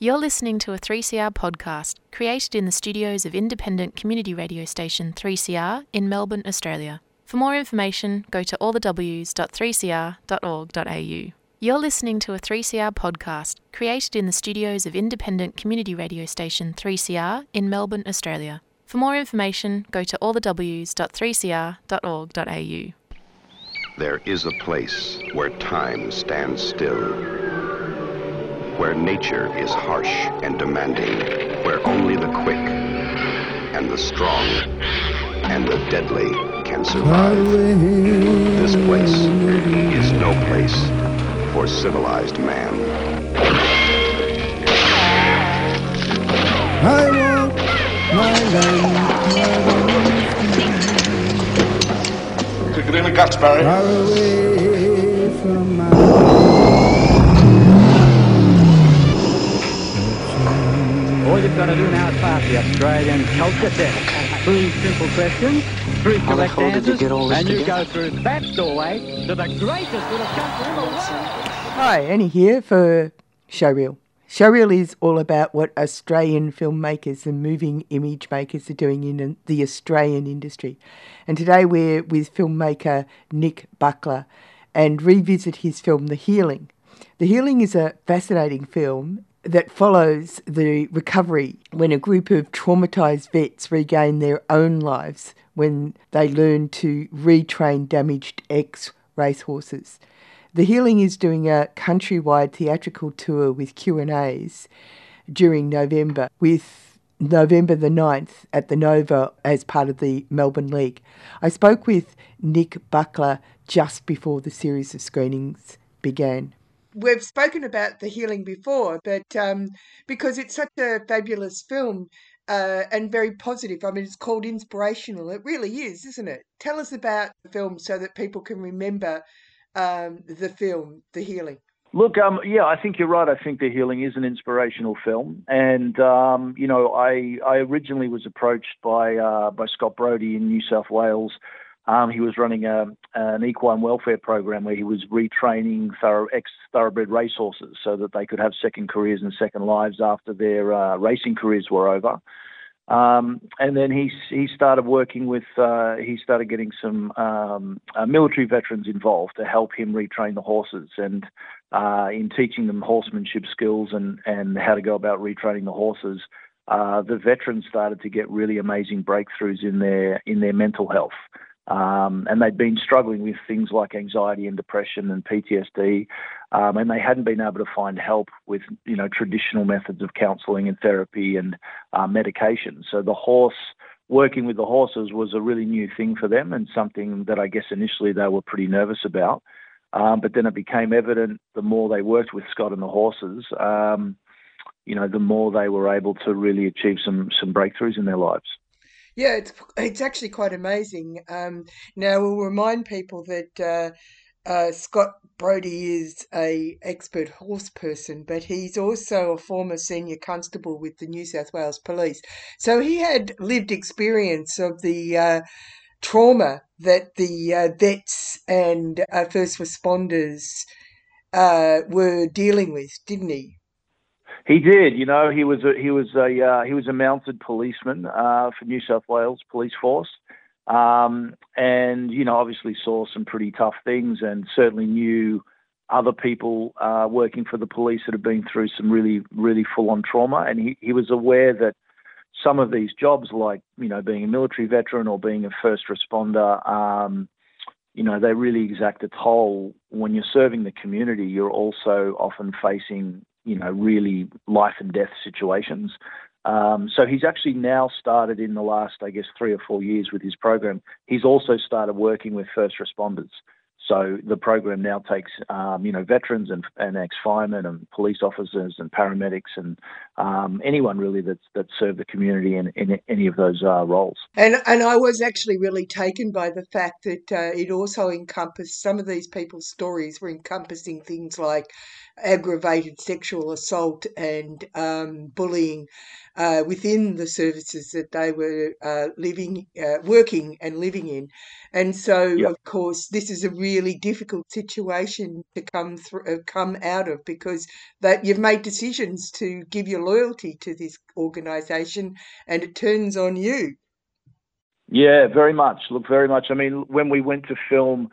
You're listening to a 3CR podcast created in the studios of independent community radio station 3CR in Melbourne, Australia. For more information, go to allthews.3cr.org.au. You're listening to a 3CR podcast created in the studios of independent community radio station 3CR in Melbourne, Australia. For more information, go to allthews.3cr.org.au. There is a place where time stands still, where nature is harsh and demanding, where only the quick and the strong and the deadly can survive. This place is no place for civilized man. I want my land Kick it in the guts, Barry. All you've to do now is pass the Australian culture test. Three simple questions, three How correct hell did you answers, get all this and you together? go through that doorway to the greatest little country in the world. Hi, Annie here for Showreel. Showreel is all about what Australian filmmakers and moving image makers are doing in the Australian industry. And today we're with filmmaker Nick Barkla and revisit his film The Healing. The Healing is a fascinating film that follows the recovery when a group of traumatised vets regain their own lives when they learn to retrain damaged ex racehorses. The Healing is doing a countrywide theatrical tour with Q&As during November with November the 9th at the Nova as part of the Melbourne League. I spoke with Nick Barkla just before the series of screenings began. We've spoken about The Healing before, but um, because it's such a fabulous film uh, and very positive, I mean, it's called Inspirational. It really is, isn't it? Tell us about the film so that people can remember um, the film, The Healing. Look, um, yeah, I think you're right. I think The Healing is an inspirational film, and um, you know, I I originally was approached by uh, by Scott Brody in New South Wales. Um, he was running a, an equine welfare program where he was retraining thorough, ex thoroughbred racehorses so that they could have second careers and second lives after their uh, racing careers were over. Um, and then he he started working with uh, he started getting some um, uh, military veterans involved to help him retrain the horses and uh, in teaching them horsemanship skills and and how to go about retraining the horses. Uh, the veterans started to get really amazing breakthroughs in their in their mental health. Um, and they'd been struggling with things like anxiety and depression and PTSD, um, and they hadn't been able to find help with you know traditional methods of counselling and therapy and uh, medication. So the horse working with the horses was a really new thing for them and something that I guess initially they were pretty nervous about. Um, but then it became evident the more they worked with Scott and the horses, um, you know, the more they were able to really achieve some some breakthroughs in their lives. Yeah, it's it's actually quite amazing. Um, now we'll remind people that uh, uh, Scott Brody is a expert horse person, but he's also a former senior constable with the New South Wales Police. So he had lived experience of the uh, trauma that the uh, vets and uh, first responders uh, were dealing with, didn't he? He did. You know, he was a, he was a uh, he was a mounted policeman uh, for New South Wales Police Force, um, and you know, obviously saw some pretty tough things, and certainly knew other people uh, working for the police that have been through some really really full on trauma, and he he was aware that some of these jobs, like you know, being a military veteran or being a first responder. Um, you know, they really exact a toll when you're serving the community. You're also often facing you know, really life and death situations. Um, so he's actually now started in the last, I guess, three or four years with his program. He's also started working with first responders. So the program now takes, um, you know, veterans and, and ex-firemen and police officers and paramedics and um, anyone really that's that served the community in, in any of those uh, roles. And and I was actually really taken by the fact that uh, it also encompassed some of these people's stories were encompassing things like aggravated sexual assault and um, bullying uh, within the services that they were uh, living, uh, working, and living in. And so, Yep. of course, this is a real really difficult situation to come through, uh, come out of because that you've made decisions to give your loyalty to this organisation, and it turns on you. Yeah, very much. Look, very much. I mean, when we went to film,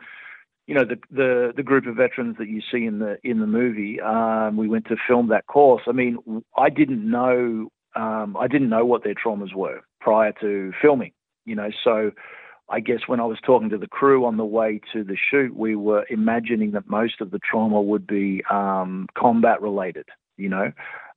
you know, the the, the group of veterans that you see in the in the movie, um, we went to film that course. I mean, I didn't know um, I didn't know what their traumas were prior to filming. You know, so I guess when I was talking to the crew on the way to the shoot, we were imagining that most of the trauma would be um, combat related, you know,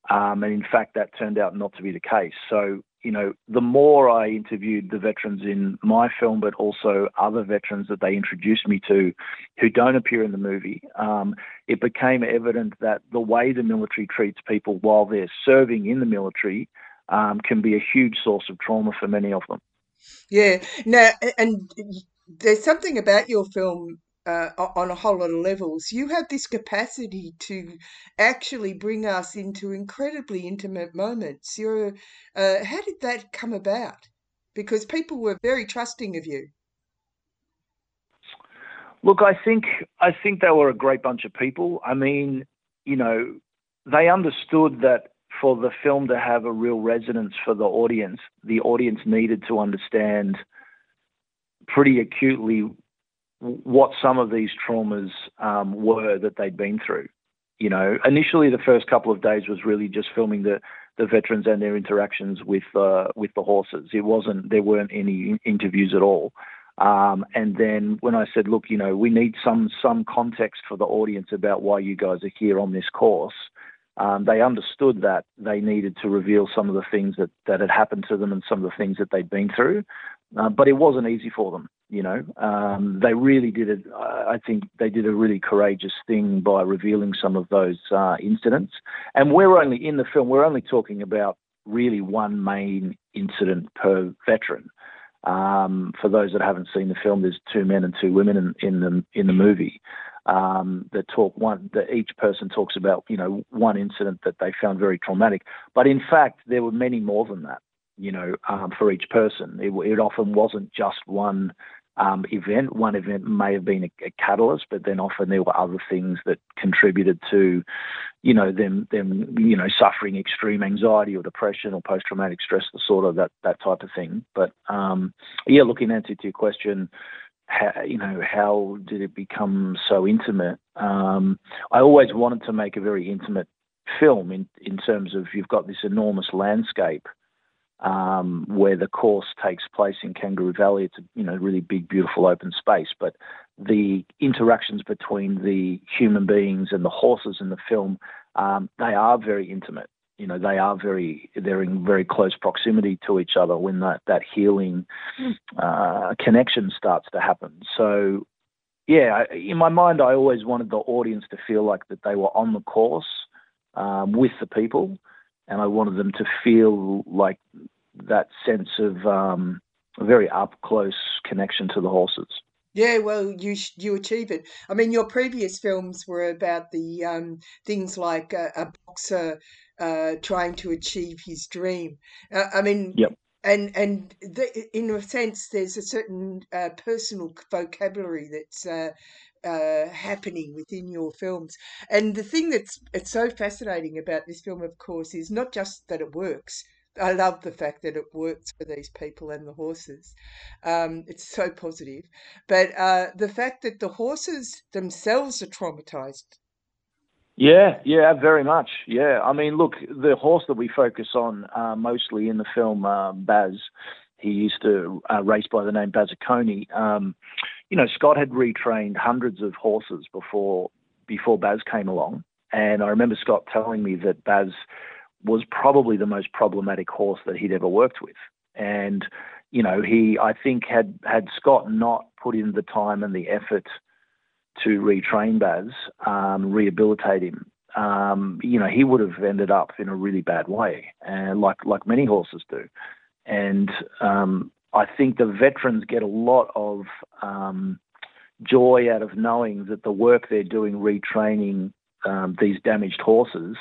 um, and in fact, that turned out not to be the case. So, you know, the more I interviewed the veterans in my film, but also other veterans that they introduced me to who don't appear in the movie, um, it became evident that the way the military treats people while they're serving in the military um, can be a huge source of trauma for many of them. Yeah. Now, and there's something about your film uh, on a whole lot of levels. You have this capacity to actually bring us into incredibly intimate moments. You're, uh, how did that come about? Because people were very trusting of you. Look, I think I think they were a great bunch of people. I mean, you know, they understood that for the film to have a real resonance for the audience, the audience needed to understand pretty acutely what some of these traumas um, were that they'd been through. You know, initially the first couple of days was really just filming the the veterans and their interactions with uh, with the horses. It wasn't there weren't any interviews at all. Um, and then when I said, look, you know, we need some some context for the audience about why you guys are here on this course, um, they understood that they needed to reveal some of the things that, that had happened to them and some of the things that they'd been through. Uh, but it wasn't easy for them, you know. Um, they really did it. I think they did a really courageous thing by revealing some of those uh, incidents. And we're only in the film. We're only talking about really one main incident per veteran. Um, for those that haven't seen the film, there's two men and two women in, in the in the movie um, that talk one that each person talks about you know one incident that they found very traumatic. But in fact there were many more than that you know um, for each person. It, it, often wasn't just one um, event. One event may have been a, a, catalyst but then often there were other things that contributed to you know them them you know suffering extreme anxiety or depression or post traumatic stress disorder that that type of thing. But um, yeah looking answer to your question how, you know, how did it become so intimate? Um, I always wanted to make a very intimate film in, in terms of you've got this enormous landscape um, where the course takes place in Kangaroo Valley. It's a you know really big, beautiful open space, but the interactions between the human beings and the horses in the film um, they are very intimate you know they are very they're in very close proximity to each other when that that healing hmm. uh, connection starts to happen. So yeah, in my mind, I always wanted the audience to feel like that they were on the course um, with the people, and I wanted them to feel like that sense of um, a very up close connection to the horses. Yeah, well, you you achieve it. I mean, your previous films were about the um, things like a, a boxer uh, trying to achieve his dream. Uh, I mean, yep. and and the, in a sense, there's a certain uh, personal vocabulary that's. Uh, uh, happening within your films, and the thing that's it's so fascinating about this film, of course, is not just that it works, I love the fact that it works for these people and the horses. Um, it's so positive. But uh, the fact that the horses themselves are traumatized yeah, yeah, very much. Yeah, I mean, look, the horse that we focus on uh, mostly in the film, uh, Baz, he used to uh, race by the name Bazzicone. Um, you know, Scott had retrained hundreds of horses before before Baz came along, and I remember Scott telling me that Baz was probably the most problematic horse that he'd ever worked with, and you know, he I think had had Scott not put in the time and the effort to retrain Baz, um, rehabilitate him, um, you know, he would have ended up in a really bad way, and like like many horses do. And um, I think the veterans get a lot of um, joy out of knowing that the work they're doing retraining um, these damaged horses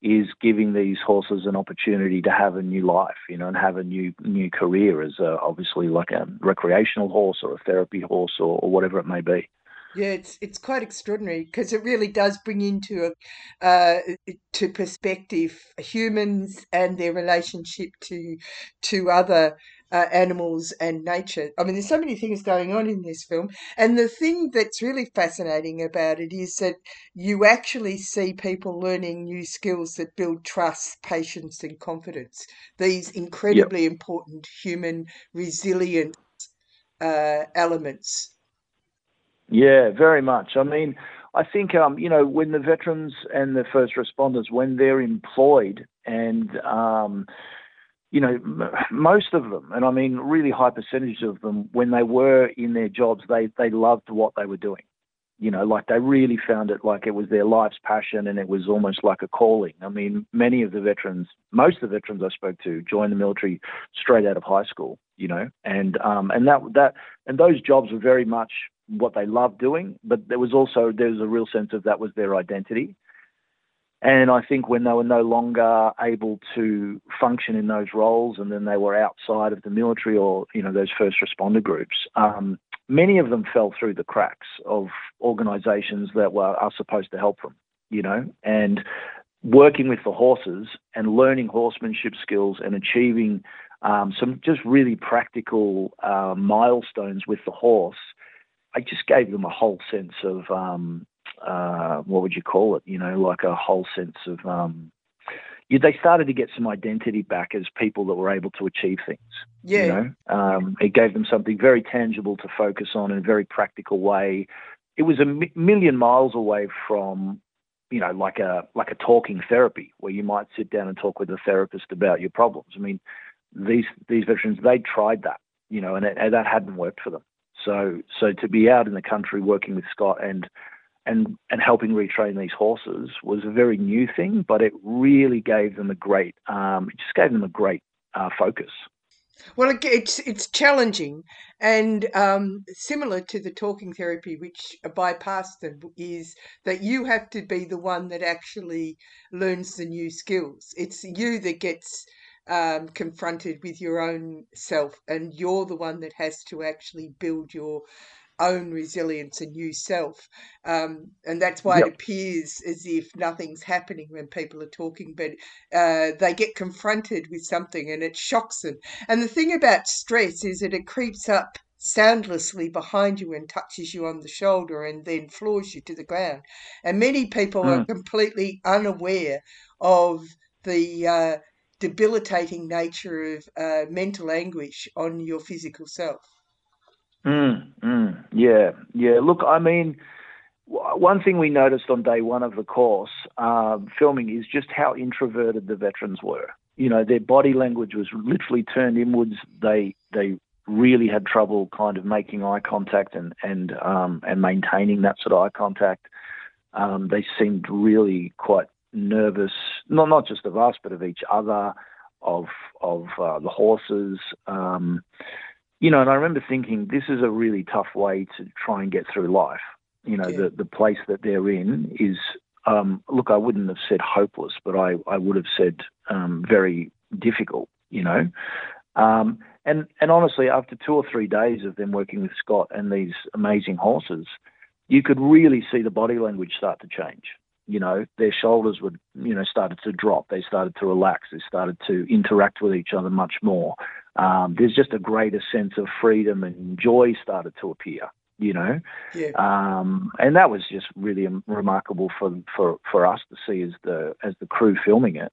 is giving these horses an opportunity to have a new life, you know, and have a new new career as a, obviously like a recreational horse or a therapy horse or, or whatever it may be. Yeah, it's it's quite extraordinary because it really does bring into a, uh, to perspective humans and their relationship to to other uh, animals and nature. I mean, there's so many things going on in this film, and the thing that's really fascinating about it is that you actually see people learning new skills that build trust, patience, and confidence. These incredibly yep. important human resilience uh, elements. Yeah, very much. I mean, I think um, you know when the veterans and the first responders, when they're employed and um, you know, m- most of them, and I mean really high percentage of them, when they were in their jobs, they they loved what they were doing. You know, like they really found it like it was their life's passion, and it was almost like a calling. I mean, many of the veterans, most of the veterans I spoke to, joined the military straight out of high school. You know, and um, and that that and those jobs were very much what they loved doing, but there was also there was a real sense of that was their identity and I think when they were no longer able to function in those roles, and then they were outside of the military or you know those first responder groups, um, many of them fell through the cracks of organisations that were are supposed to help them. You know, and working with the horses and learning horsemanship skills and achieving um, some just really practical uh, milestones with the horse, I just gave them a whole sense of um, uh, what would you call it? You know, like a whole sense of um, yeah, they started to get some identity back as people that were able to achieve things. Yeah. You know, um, it gave them something very tangible to focus on in a very practical way. It was a million miles away from, you know, like a like a talking therapy where you might sit down and talk with a therapist about your problems. I mean, these these veterans they tried that, you know, and, it, and that hadn't worked for them. So so to be out in the country working with Scott and and and helping retrain these horses was a very new thing, but it really gave them a great, um, it just gave them a great uh, focus. Well, it's it's challenging and um, similar to the talking therapy, which bypassed them, is that you have to be the one that actually learns the new skills. It's you that gets um, confronted with your own self, and you're the one that has to actually build your own resilience and new self. Um, and that's why yep. it appears as if nothing's happening when people are talking, but uh, they get confronted with something and it shocks them. And the thing about stress is that it creeps up soundlessly behind you and touches you on the shoulder and then floors you to the ground. And many people mm. are completely unaware of the uh, debilitating nature of uh, mental anguish on your physical self. Mm, mm, yeah, yeah. Look, I mean, one thing we noticed on day one of the course uh, filming is just how introverted the veterans were. You know, their body language was literally turned inwards. They they really had trouble kind of making eye contact and and um, and maintaining that sort of eye contact. Um, they seemed really quite nervous, not not just of us, but of each other, of of uh, the horses. Um, you know, and I remember thinking this is a really tough way to try and get through life. You know, yeah. the the place that they're in is um, look, I wouldn't have said hopeless, but I, I would have said um, very difficult, you know. Um, and and honestly, after two or three days of them working with Scott and these amazing horses, you could really see the body language start to change. You know, their shoulders would, you know, started to drop. They started to relax. They started to interact with each other much more um, there's just a greater sense of freedom and joy started to appear. You know, yeah. um, and that was just really remarkable for, for for us to see as the as the crew filming it.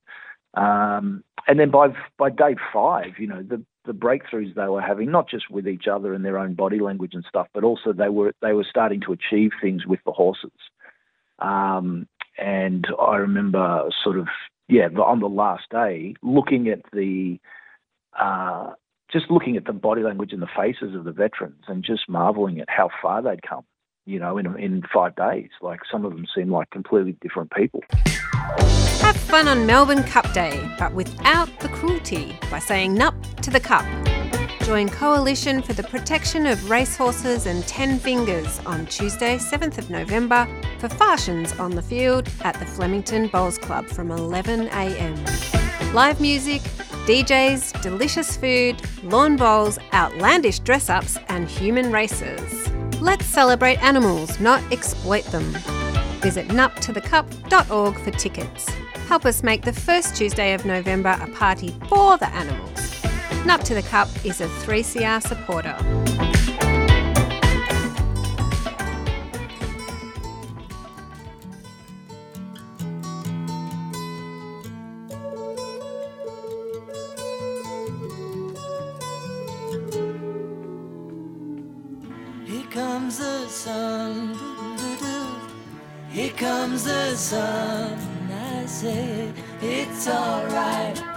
Um, and then by by day five, you know, the the breakthroughs they were having, not just with each other and their own body language and stuff, but also they were they were starting to achieve things with the horses. Um, and I remember sort of yeah, on the last day, looking at the uh, just looking at the body language and the faces of the veterans and just marveling at how far they'd come, you know, in, in five days. Like some of them seem like completely different people. Have fun on Melbourne Cup Day, but without the cruelty by saying nup to the cup. Join Coalition for the Protection of Racehorses and Ten Fingers on Tuesday, 7th of November for Fashions on the field at the Flemington Bowls Club from 11am. Live music, DJs, delicious food, lawn bowls, outlandish dress ups, and human races. Let's celebrate animals, not exploit them. Visit nuptothecup.org for tickets. Help us make the first Tuesday of November a party for the animals. Nup to the Cup is a 3CR supporter. Here comes the sun. Here comes the sun. I say it's alright.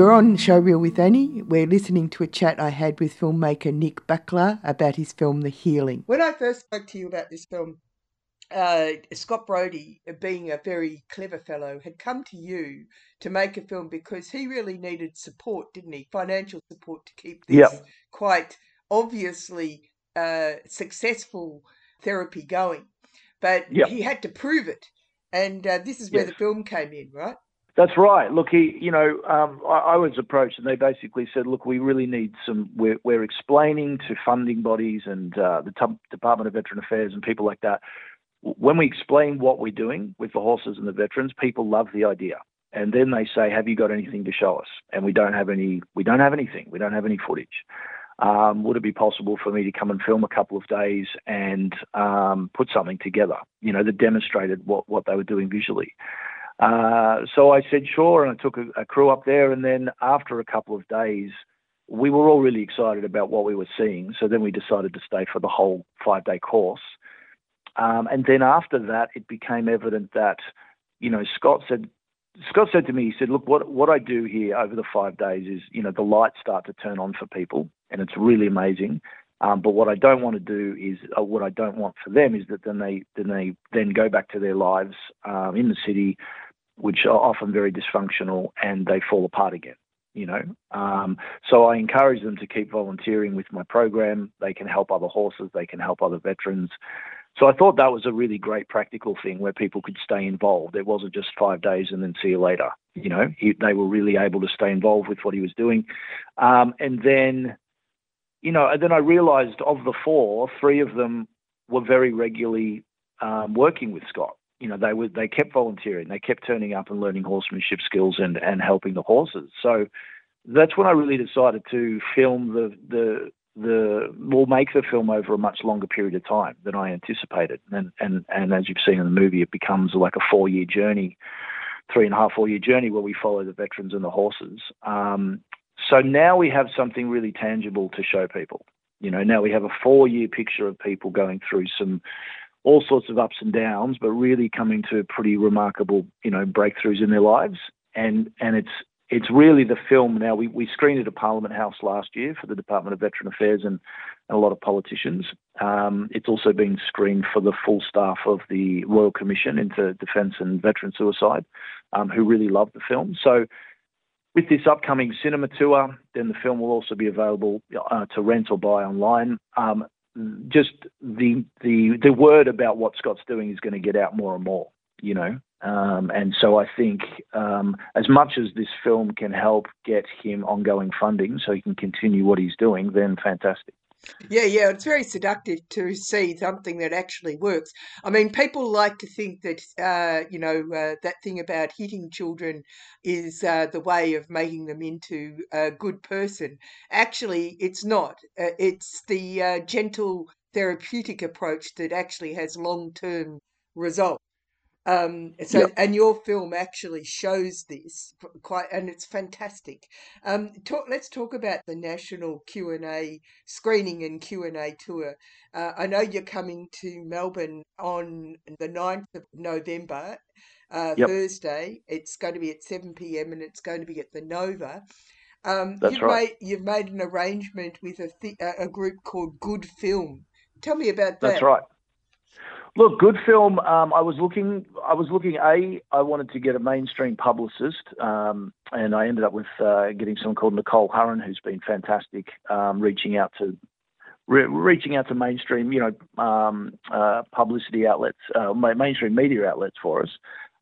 You're on Showreel with Annie. We're listening to a chat I had with filmmaker Nick Barkla about his film The Healing. When I first spoke to you about this film, uh, Scott Brody, being a very clever fellow, had come to you to make a film because he really needed support, didn't he? Financial support to keep this Yep. quite obviously uh, successful therapy going. But Yep. he had to prove it. And uh, this is where Yes. the film came in, right? That's right. Look, he, you know, um, I, I was approached, and they basically said, "Look, we really need some. We're, we're explaining to funding bodies and uh, the Tub- Department of Veteran Affairs and people like that. When we explain what we're doing with the horses and the veterans, people love the idea, and then they say, "Have you got anything to show us?" And we don't have any. We don't have anything. We don't have any footage. Um, would it be possible for me to come and film a couple of days and um, put something together? You know, that demonstrated what what they were doing visually. Uh, so I said sure, and I took a, a crew up there. And then after a couple of days, we were all really excited about what we were seeing. So then we decided to stay for the whole five day course. Um, and then after that, it became evident that, you know, Scott said, Scott said to me, he said, look, what, what I do here over the five days is, you know, the lights start to turn on for people and it's really amazing. Um, but what I don't want to do is, uh, what I don't want for them is that then they then they then go back to their lives um, in the city, which are often very dysfunctional, and they fall apart again. You know, um, so I encourage them to keep volunteering with my program. They can help other horses, they can help other veterans. So I thought that was a really great practical thing where people could stay involved. It wasn't just five days and then see you later. You know, he, they were really able to stay involved with what he was doing. Um, and then, you know, and then I realized of the four, three of them were very regularly um, working with Scott. You know, they were they kept volunteering, they kept turning up and learning horsemanship skills and and helping the horses. So that's when I really decided to film the the the will make the film over a much longer period of time than I anticipated. And and and as you've seen in the movie, it becomes like a four year journey, three and a half four year journey where we follow the veterans and the horses. Um, so now we have something really tangible to show people. You know, now we have a four year picture of people going through some all sorts of ups and downs, but really coming to pretty remarkable, you know, breakthroughs in their lives. And and it's it's really the film now. We, we screened it at Parliament House last year for the Department of Veteran Affairs and, and a lot of politicians. Um, it's also been screened for the full staff of the Royal Commission into Defence and Veteran Suicide, um, who really loved the film. So, with this upcoming cinema tour, then the film will also be available uh, to rent or buy online. Um, just the the the word about what Scott's doing is going to get out more and more. You know, um, and so I think um, as much as this film can help get him ongoing funding so he can continue what he's doing, then fantastic. Yeah, yeah, it's very seductive to see something that actually works. I mean, people like to think that, uh, you know, uh, that thing about hitting children is uh, the way of making them into a good person. Actually, it's not. Uh, it's the uh, gentle therapeutic approach that actually has long term results. Um, so, Yep. and your film actually shows this quite, and it's fantastic. Um, talk, let's talk about the national Q and A screening and Q and A tour. Uh, I know you're coming to Melbourne on the 9th of November, uh, Yep. Thursday. It's going to be at seven pm, and it's going to be at the Nova. Um, That's you've right. made you've made an arrangement with a th- a a group called Good Film. Tell me about that. That's right. Look, good film. Um, I was looking. I was looking. A, I wanted to get a mainstream publicist, um, and I ended up with uh, getting someone called Nicole Hurren, who's been fantastic, um, reaching out to re- reaching out to mainstream, you know, um, uh, publicity outlets, uh, mainstream media outlets for us.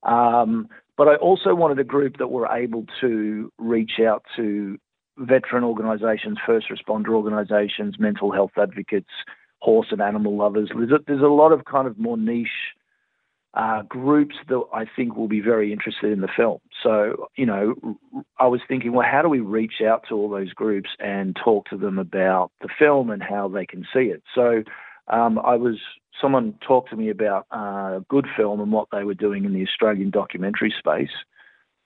Um, but I also wanted a group that were able to reach out to veteran organisations, first responder organisations, mental health advocates, horse and animal lovers. There's a, there's a lot of kind of more niche uh, groups that I think will be very interested in the film. So, you know, I was thinking, well, how do we reach out to all those groups and talk to them about the film and how they can see it? So, um, I was someone talked to me about uh, good film and what they were doing in the Australian documentary space.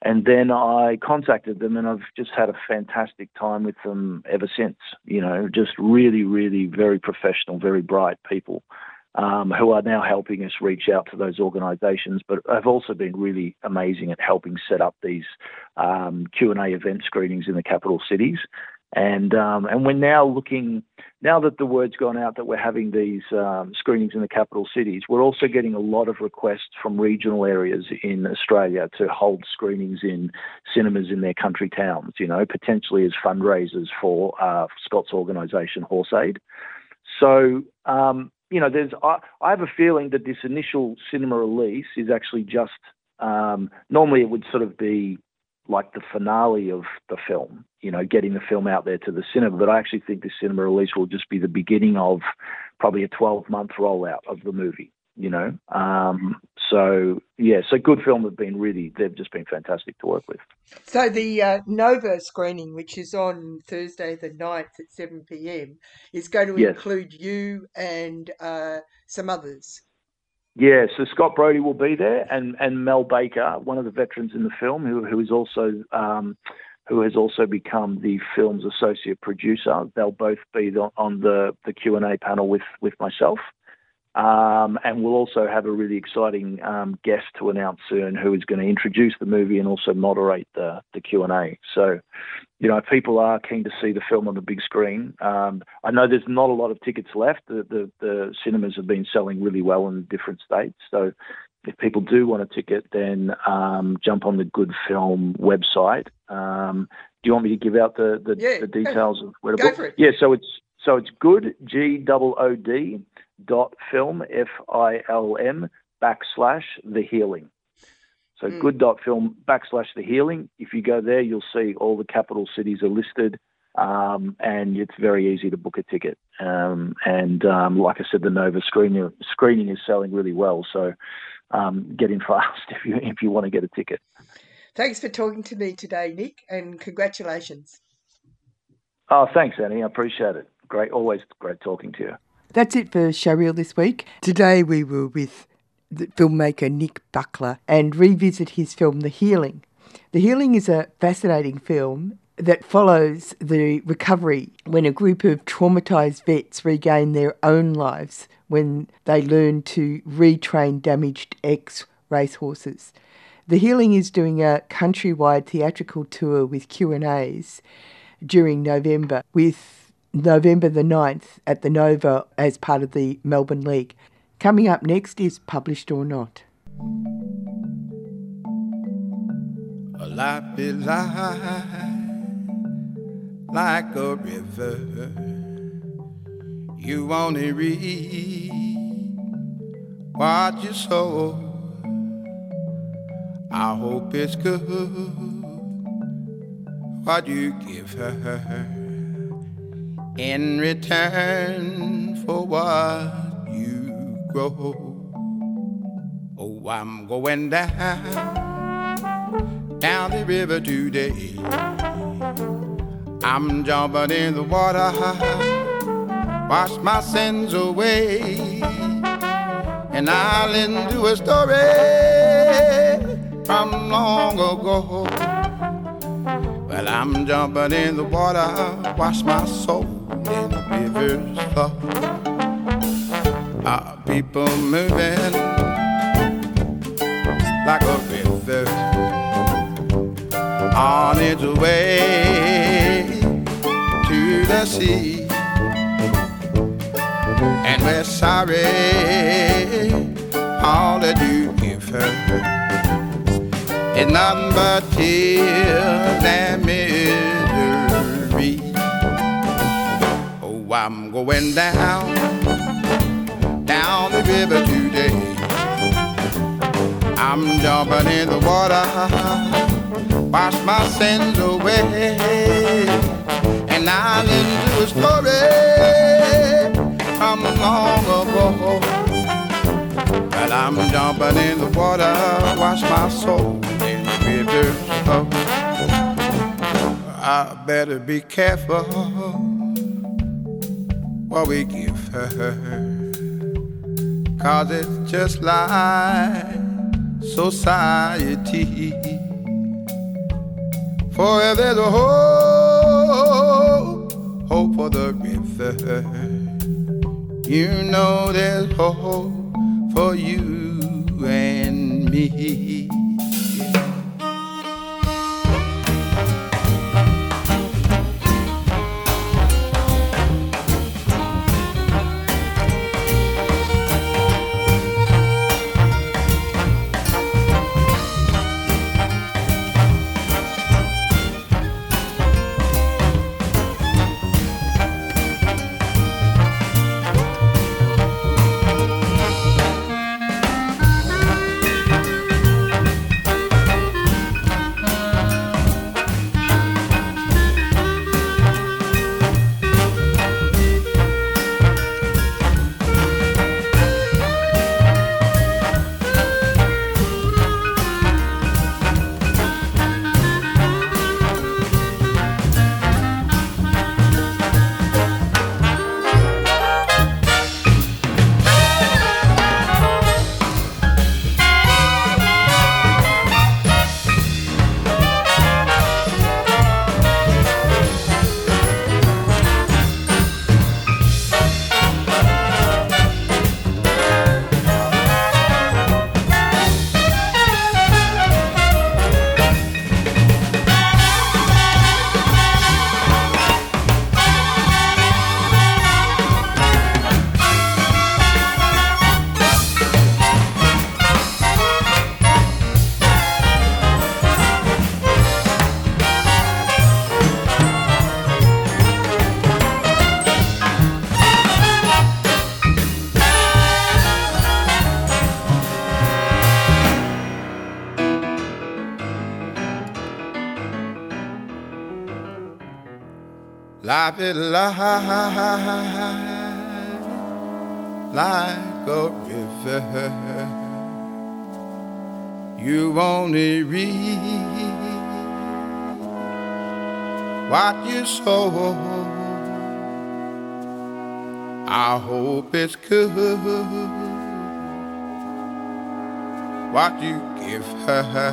And then I contacted them, and I've just had a fantastic time with them ever since. You know, just really, really very professional, very bright people um, who are now helping us reach out to those organisations, but have also been really amazing at helping set up these um, Q and A event screenings in the capital cities. And um, and we're now looking now that the word's gone out that we're having these um, screenings in the capital cities. We're also getting a lot of requests from regional areas in Australia to hold screenings in cinemas in their country towns. You know, potentially as fundraisers for uh, Scott's organisation Horse Aid. So um, you know, there's I, I have a feeling that this initial cinema release is actually just um, normally it would sort of be like the finale of the film, you know, getting the film out there to the cinema. But I actually think the cinema release will just be the beginning of probably a 12 month rollout of the movie, you know. Um, so, yeah, so Good Film have been really, they've just been fantastic to work with. So the uh, Nova screening, which is on Thursday the 9th at 7 p.m., is going to Yes. include you and uh, some others. Yeah, so Scott Brody will be there, and, and Mel Baker, one of the veterans in the film, who who is also um, who has also become the film's associate producer. They'll both be on the the Q and A panel with with myself, um, and we'll also have a really exciting um, guest to announce soon, who is going to introduce the movie and also moderate the the Q and A. So, you know, people are keen to see the film on the big screen, um, I know there's not a lot of tickets left. The, the the cinemas have been selling really well in different states. So, if people do want a ticket, then um, jump on the Good Film website. Um, do you want me to give out the the, Yeah, the details of where to book? Yeah, so it's so it's good G O O D dot film F I L M backslash the healing. So Mm. good dot film backslash the healing. If you go there, you'll see all the capital cities are listed, um, and it's very easy to book a ticket. Um, and um, like I said, the Nova screening screening is selling really well. So um, get in fast if you if you want to get a ticket. Thanks for talking to me today, Nick, and congratulations. Oh, thanks, Annie. I appreciate it. Great, always great talking to you. That's it for Showreel this week. Today we were with the filmmaker Nick Barkla and revisit his film The Healing. The Healing is a fascinating film that follows the recovery when a group of traumatized vets regain their own lives when they learn to retrain damaged ex racehorses. The Healing is doing a countrywide theatrical tour with Q&As during November with November the 9th at the Nova as part of the Melbourne League. Coming up next is Published or Not. A is life like a river. You only read what you sow. I hope it's good what you give her in return for what you grow. Oh, I'm going down down the river today. I'm jumping in the water, wash my sins away, and I'll into a story from long ago. Well, I'm jumping in the water, wash my soul in river's flow. Are people moving like a river? on its way to the sea. And we're sorry all that you give her is nothing but tears and misery. I'm going down, down the river today. I'm jumping in the water wash my sins away. And I'll into a story from long ago. Well, I'm jumping in the water, wash my soul in the river. Oh, I better be careful what we give her. Cause it's just like society. For if there's a hope, hope for the river, you know there's hope for you and me. Life is life like a river. You only reap what you sow. I hope it's good what you give her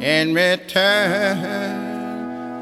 in return